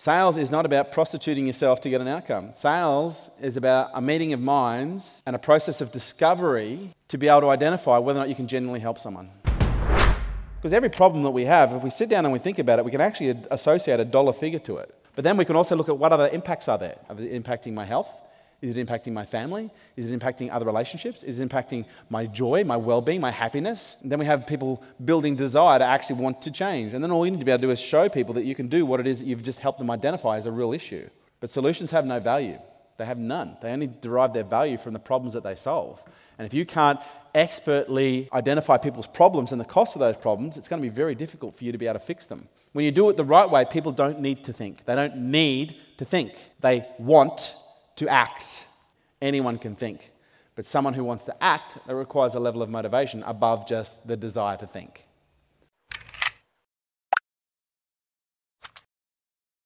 Sales is not about prostituting yourself to get an outcome. Sales is about a meeting of minds and a process of discovery to be able to identify whether or not you can genuinely help someone. Because every problem that we have, if we sit down and we think about it, we can actually associate a dollar figure to it. But then we can also look at what other impacts are there. Are they impacting my health? Is it impacting my family? Is it impacting other relationships? Is it impacting my joy, my well being, my happiness? And then we have people building desire to actually want to change. And then all you need to be able to do is show people that you can do what it is that you've just helped them identify as a real issue. But solutions have no value, they have none. They only derive their value from the problems that they solve. And if you can't expertly identify people's problems and the cost of those problems, it's going to be very difficult for you to be able to fix them. When you do it the right way, people don't need to think. They don't need to think. They want to act. Anyone can think. But someone who wants to act, that requires a level of motivation above just the desire to think.